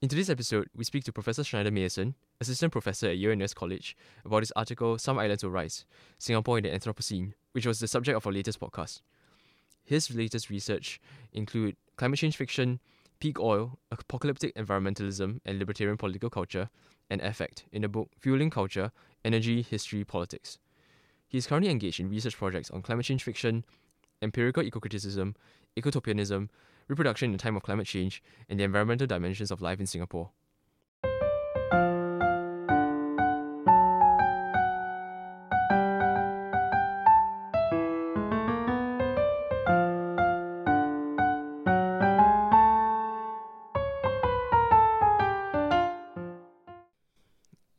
In today's episode, we speak to Professor Schneider Mayerson, assistant professor at UNS College, about his article Some Islands Will Rise Singapore in the Anthropocene, which was the subject of our latest podcast. His latest research include climate change fiction, peak oil, apocalyptic environmentalism, and libertarian political culture, and affect in the book Fueling Culture, Energy, History, Politics. He is currently engaged in research projects on climate change fiction, empirical eco-criticism, ecotopianism, reproduction in the time of climate change, and the environmental dimensions of life in Singapore.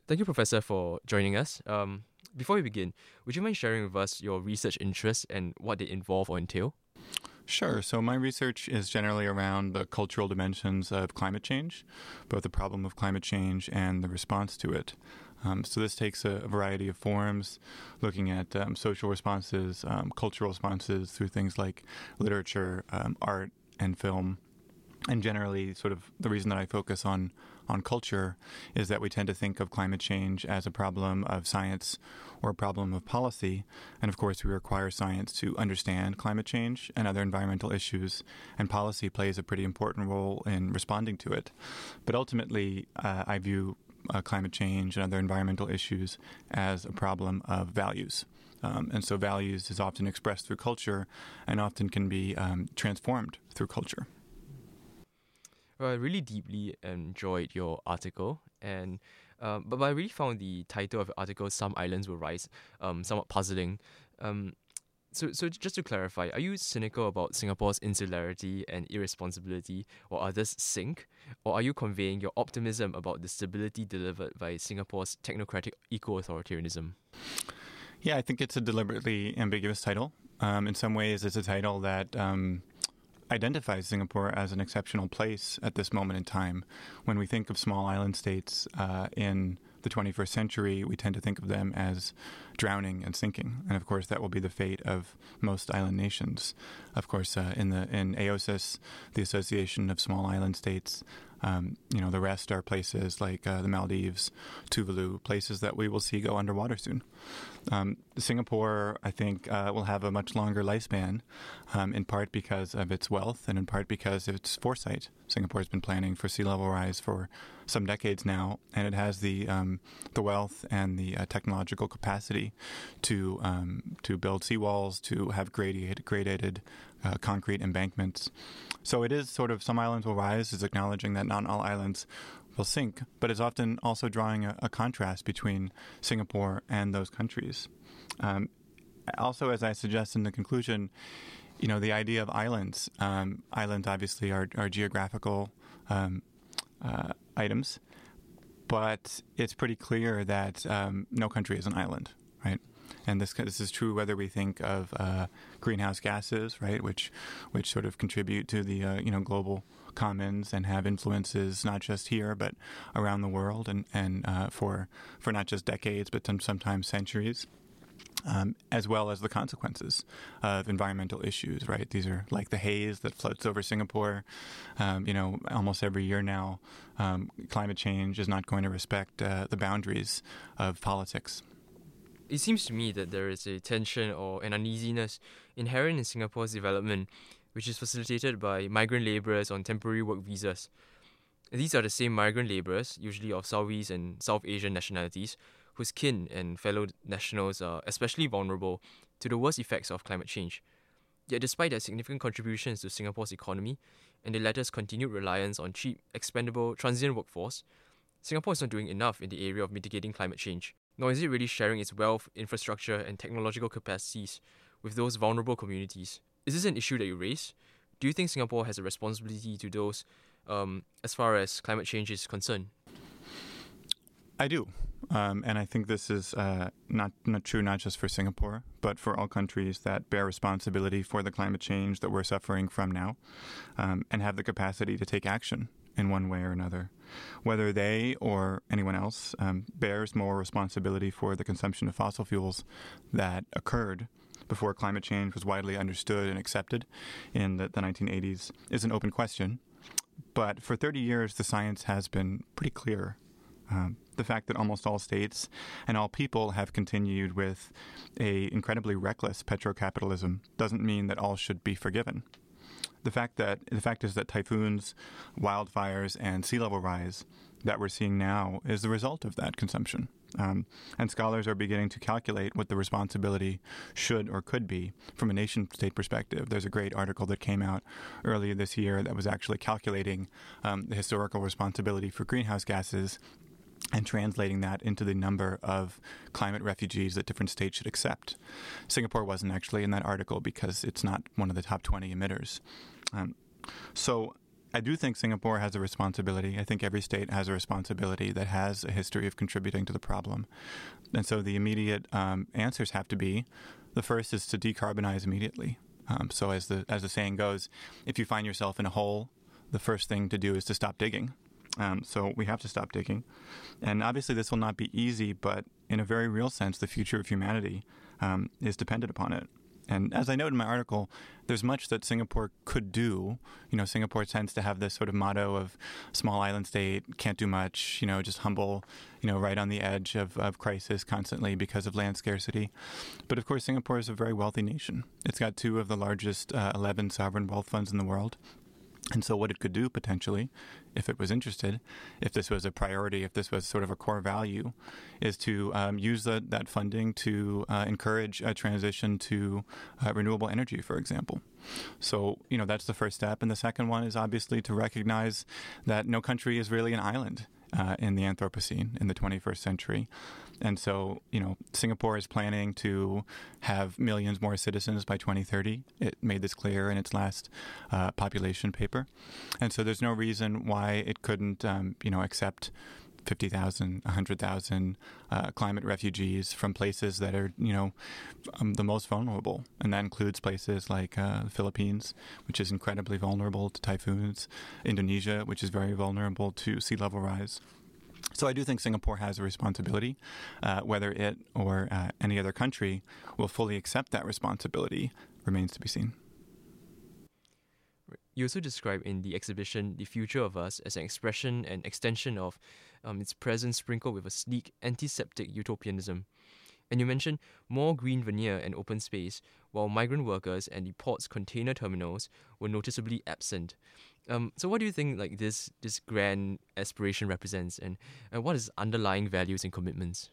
Thank you, Professor, for joining us. Um, before we begin, would you mind sharing with us your research interests and what they involve or entail? Sure. So, my research is generally around the cultural dimensions of climate change, both the problem of climate change and the response to it. Um, so, this takes a, variety of forms, looking at um, social responses, um, cultural responses through things like literature, um, art, and film. And generally, sort of the reason that I focus on on culture is that we tend to think of climate change as a problem of science or a problem of policy. And of course, we require science to understand climate change and other environmental issues, and policy plays a pretty important role in responding to it. But ultimately, uh, I view uh, climate change and other environmental issues as a problem of values. Um, and so, values is often expressed through culture and often can be um, transformed through culture. Well, I really deeply enjoyed your article, and um, but, but I really found the title of the article "Some Islands Will Rise" um, somewhat puzzling. Um, so, so just to clarify, are you cynical about Singapore's insularity and irresponsibility, or others sink, or are you conveying your optimism about the stability delivered by Singapore's technocratic eco-authoritarianism? Yeah, I think it's a deliberately ambiguous title. Um, in some ways, it's a title that um, identifies Singapore as an exceptional place at this moment in time. When we think of small island states uh, in the 21st century, we tend to think of them as drowning and sinking, and of course that will be the fate of most island nations. Of course, uh, in the in AOSIS, the Association of Small Island States, um, you know, the rest are places like uh, the Maldives, Tuvalu, places that we will see go underwater soon. Um, Singapore, I think, uh, will have a much longer lifespan, um, in part because of its wealth and in part because of its foresight. Singapore has been planning for sea level rise for some decades now, and it has the um, the wealth and the uh, technological capacity to um, to build seawalls, to have gradiated, gradated uh, concrete embankments. So it is sort of some islands will rise, is acknowledging that not all islands will sink, but is often also drawing a, a contrast between Singapore and those countries. Um, also, as I suggest in the conclusion, you know, the idea of islands. Um, islands obviously are, are geographical um, uh, items, but it's pretty clear that um, no country is an island, right? And this this is true whether we think of uh, greenhouse gases, right, which which sort of contribute to the uh, you know global commons and have influences not just here but around the world and and uh, for for not just decades but sometimes centuries. Um, as well as the consequences of environmental issues, right? These are like the haze that floats over Singapore. Um, you know, almost every year now, um, climate change is not going to respect uh, the boundaries of politics it seems to me that there is a tension or an uneasiness inherent in Singapore's development, which is facilitated by migrant labourers on temporary work visas. These are the same migrant labourers, usually of Southeast and South Asian nationalities, whose kin and fellow nationals are especially vulnerable to the worst effects of climate change. Yet, despite their significant contributions to Singapore's economy and the latter's continued reliance on cheap, expendable, transient workforce, Singapore is not doing enough in the area of mitigating climate change nor is it really sharing its wealth, infrastructure, and technological capacities with those vulnerable communities. Is this an issue that you raise? Do you think Singapore has a responsibility to those um, as far as climate change is concerned? I do. Um, and I think this is uh, not, not true not just for Singapore, but for all countries that bear responsibility for the climate change that we're suffering from now um, and have the capacity to take action in one way or another. Whether they or anyone else um, bears more responsibility for the consumption of fossil fuels that occurred before climate change was widely understood and accepted in the, the 1980s is an open question. but for 30 years, the science has been pretty clear. Um, the fact that almost all states and all people have continued with a incredibly reckless petrocapitalism doesn't mean that all should be forgiven. The fact that the fact is that typhoons, wildfires, and sea level rise that we're seeing now is the result of that consumption. Um, and scholars are beginning to calculate what the responsibility should or could be from a nation state perspective. There's a great article that came out earlier this year that was actually calculating um, the historical responsibility for greenhouse gases and translating that into the number of climate refugees that different states should accept. Singapore wasn't actually in that article because it's not one of the top 20 emitters. Um, so I do think Singapore has a responsibility. I think every state has a responsibility that has a history of contributing to the problem. And so the immediate um, answers have to be the first is to decarbonize immediately. Um, so as the as the saying goes, if you find yourself in a hole, the first thing to do is to stop digging. Um, so we have to stop digging. And obviously, this will not be easy, but in a very real sense, the future of humanity um, is dependent upon it. And as I note in my article, there's much that Singapore could do. You know, Singapore tends to have this sort of motto of small island state, can't do much, you know, just humble, you know, right on the edge of, of crisis constantly because of land scarcity. But of course, Singapore is a very wealthy nation. It's got two of the largest uh, 11 sovereign wealth funds in the world. And so, what it could do potentially, if it was interested, if this was a priority, if this was sort of a core value, is to um, use the, that funding to uh, encourage a transition to uh, renewable energy, for example. So, you know, that's the first step. And the second one is obviously to recognize that no country is really an island uh, in the Anthropocene in the 21st century. And so, you know, Singapore is planning to have millions more citizens by 2030. It made this clear in its last uh, population paper. And so there's no reason why it couldn't, um, you know, accept 50,000, 100,000 uh, climate refugees from places that are, you know, um, the most vulnerable. And that includes places like uh, the Philippines, which is incredibly vulnerable to typhoons, Indonesia, which is very vulnerable to sea level rise. So I do think Singapore has a responsibility. Uh, whether it or uh, any other country will fully accept that responsibility remains to be seen. You also describe in the exhibition the future of us as an expression and extension of um, its presence sprinkled with a sleek antiseptic utopianism. And you mentioned more green veneer and open space, while migrant workers and the port's container terminals were noticeably absent. Um, so, what do you think like this this grand aspiration represents, and, and what is underlying values and commitments?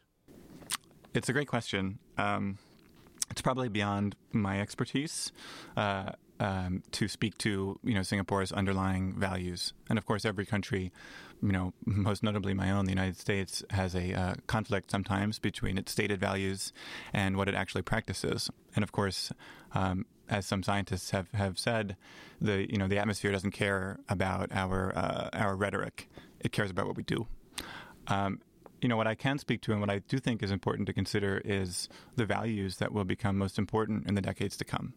It's a great question. Um, it's probably beyond my expertise. Uh, um, to speak to you know Singapore's underlying values, and of course every country, you know most notably my own, the United States, has a uh, conflict sometimes between its stated values and what it actually practices. And of course, um, as some scientists have, have said, the you know the atmosphere doesn't care about our uh, our rhetoric; it cares about what we do. Um, you know, what I can speak to and what I do think is important to consider is the values that will become most important in the decades to come.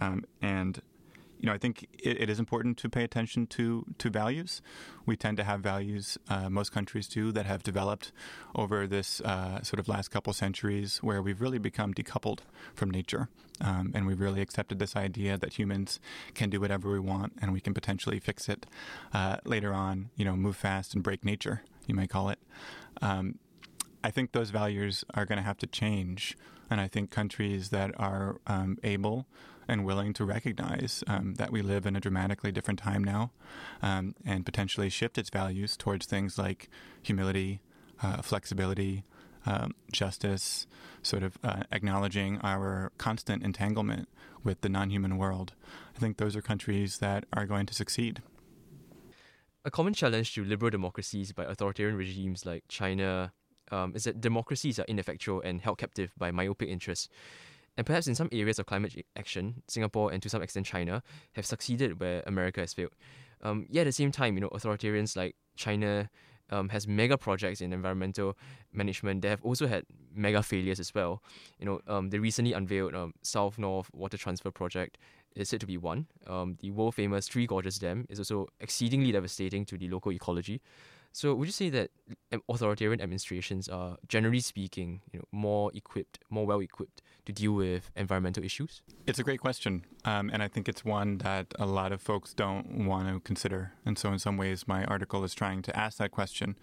Um, and you know, I think it, it is important to pay attention to to values. We tend to have values, uh, most countries do, that have developed over this uh, sort of last couple centuries, where we've really become decoupled from nature, um, and we've really accepted this idea that humans can do whatever we want, and we can potentially fix it uh, later on. You know, move fast and break nature, you might call it. Um, I think those values are going to have to change, and I think countries that are um, able and willing to recognize um, that we live in a dramatically different time now um, and potentially shift its values towards things like humility, uh, flexibility, um, justice, sort of uh, acknowledging our constant entanglement with the non human world. I think those are countries that are going to succeed. A common challenge to liberal democracies by authoritarian regimes like China um, is that democracies are ineffectual and held captive by myopic interests. And perhaps in some areas of climate action, Singapore and to some extent China have succeeded where America has failed. Um, yet at the same time, you know, authoritarians like China um, has mega projects in environmental management. They have also had mega failures as well. You know, um, they recently unveiled um, South North Water Transfer Project is said to be one. Um, the world famous Three Gorges Dam is also exceedingly devastating to the local ecology. So would you say that authoritarian administrations are generally speaking, you know, more equipped, more well equipped to deal with environmental issues? It's a great question, um, and I think it's one that a lot of folks don't want to consider. And so, in some ways, my article is trying to ask that question.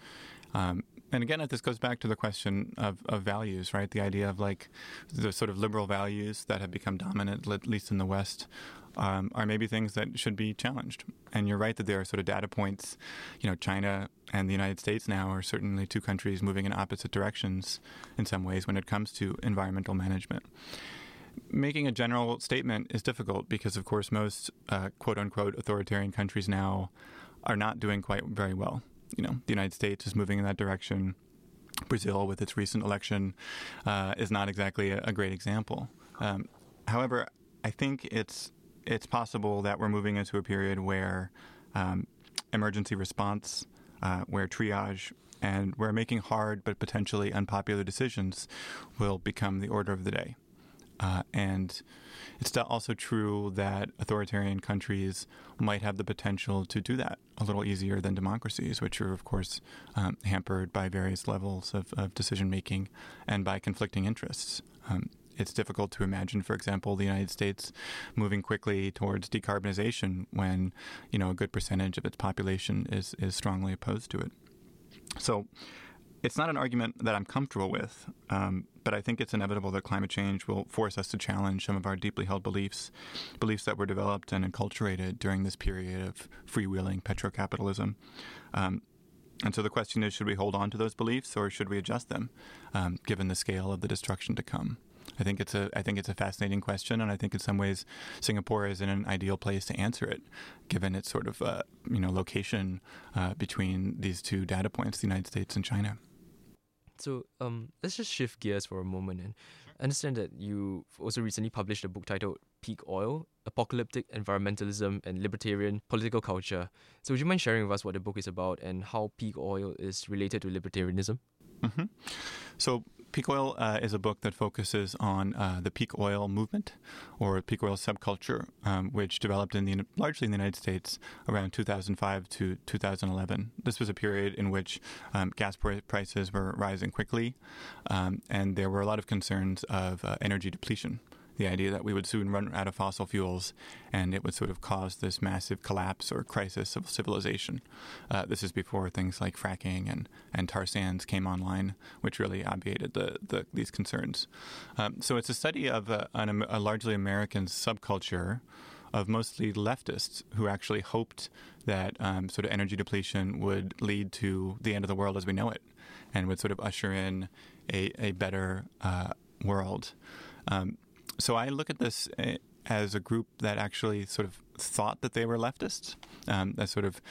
Um, and again, this goes back to the question of, of values, right? The idea of like the sort of liberal values that have become dominant, at least in the West, um, are maybe things that should be challenged. And you're right that there are sort of data points. You know, China and the United States now are certainly two countries moving in opposite directions in some ways when it comes to environmental management. Making a general statement is difficult because, of course, most uh, quote unquote authoritarian countries now are not doing quite very well. You know, the United States is moving in that direction. Brazil, with its recent election, uh, is not exactly a, a great example. Um, however, I think it's it's possible that we're moving into a period where um, emergency response, uh, where triage, and where making hard but potentially unpopular decisions will become the order of the day. Uh, and it's also true that authoritarian countries might have the potential to do that a little easier than democracies, which are, of course, um, hampered by various levels of, of decision making and by conflicting interests. Um, it's difficult to imagine, for example, the United States moving quickly towards decarbonization when you know a good percentage of its population is is strongly opposed to it. So. It's not an argument that I'm comfortable with, um, but I think it's inevitable that climate change will force us to challenge some of our deeply held beliefs, beliefs that were developed and enculturated during this period of freewheeling petrocapitalism. Um, and so the question is should we hold on to those beliefs or should we adjust them, um, given the scale of the destruction to come? I think it's a I think it's a fascinating question, and I think in some ways Singapore is in an ideal place to answer it, given its sort of uh, you know location uh, between these two data points, the United States and China. So um, let's just shift gears for a moment and understand that you also recently published a book titled Peak Oil Apocalyptic Environmentalism and Libertarian Political Culture. So, would you mind sharing with us what the book is about and how peak oil is related to libertarianism? Mm-hmm. So, Peak Oil uh, is a book that focuses on uh, the peak oil movement or peak oil subculture, um, which developed in the largely in the United States around 2005 to 2011. This was a period in which um, gas prices were rising quickly, um, and there were a lot of concerns of uh, energy depletion the idea that we would soon run out of fossil fuels and it would sort of cause this massive collapse or crisis of civilization. Uh, this is before things like fracking and, and tar sands came online, which really obviated the, the these concerns. Um, so it's a study of a, an, a largely American subculture of mostly leftists who actually hoped that um, sort of energy depletion would lead to the end of the world as we know it and would sort of usher in a, a better uh, world. Um, so I look at this eh, as a group that actually sort of thought that they were leftists, um, that sort of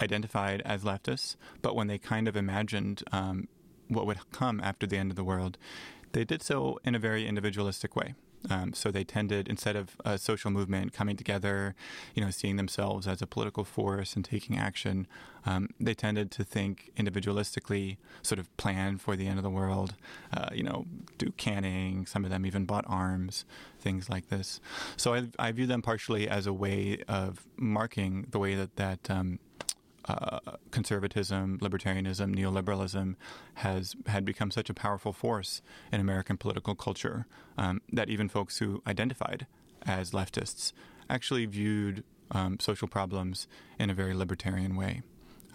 identified as leftists, but when they kind of imagined um, what would come after the end of the world, they did so in a very individualistic way. Um, so they tended, instead of a social movement coming together, you know, seeing themselves as a political force and taking action, um, they tended to think individualistically, sort of plan for the end of the world, uh, you know, do canning. Some of them even bought arms, things like this. So I, I view them partially as a way of marking the way that that um, uh, conservatism, libertarianism, neoliberalism has had become such a powerful force in American political culture um, that even folks who identified as leftists actually viewed um, social problems in a very libertarian way.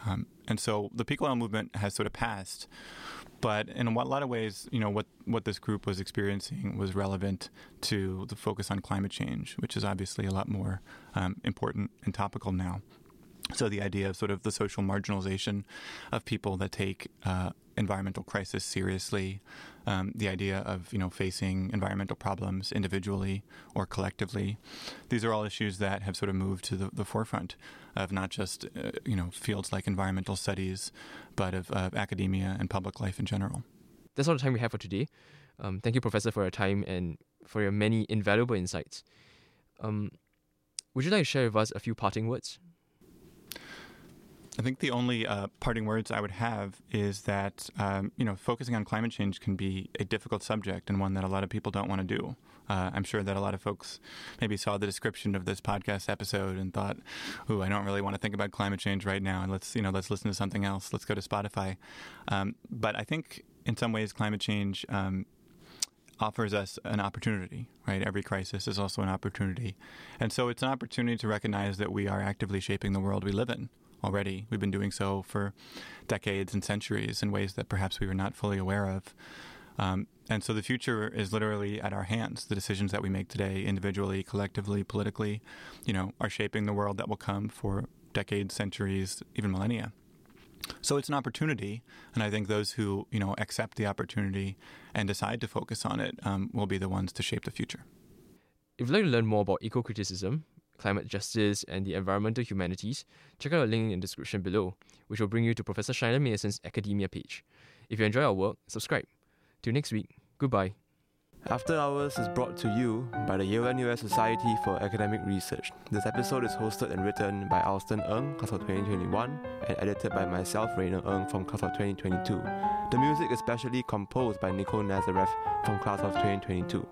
Um, and so the peak oil movement has sort of passed, but in a lot of ways, you know, what, what this group was experiencing was relevant to the focus on climate change, which is obviously a lot more um, important and topical now. So the idea of sort of the social marginalization of people that take uh, environmental crisis seriously, um, the idea of you know facing environmental problems individually or collectively, these are all issues that have sort of moved to the, the forefront of not just uh, you know fields like environmental studies, but of uh, academia and public life in general. That's all the time we have for today. Um, thank you, Professor, for your time and for your many invaluable insights. Um, would you like to share with us a few parting words? I think the only uh, parting words I would have is that um, you know focusing on climate change can be a difficult subject and one that a lot of people don't want to do. Uh, I'm sure that a lot of folks maybe saw the description of this podcast episode and thought, "Ooh, I don't really want to think about climate change right now, and let's you know let's listen to something else. Let's go to Spotify." Um, but I think in some ways, climate change um, offers us an opportunity, right? Every crisis is also an opportunity. And so it's an opportunity to recognize that we are actively shaping the world we live in already. We've been doing so for decades and centuries in ways that perhaps we were not fully aware of. Um, and so the future is literally at our hands. The decisions that we make today, individually, collectively, politically, you know, are shaping the world that will come for decades, centuries, even millennia. So it's an opportunity, and I think those who you know accept the opportunity and decide to focus on it um, will be the ones to shape the future. If you'd like to learn more about eco criticism, climate justice, and the environmental humanities, check out the link in the description below, which will bring you to Professor Schneider Mayerson's academia page. If you enjoy our work, subscribe. Till next week, goodbye. After Hours is brought to you by the Yale NUS Society for Academic Research. This episode is hosted and written by Alston Ng, class of 2021, and edited by myself, Rainer Ng, from class of 2022. The music is specially composed by Nicole Nazareth from class of 2022.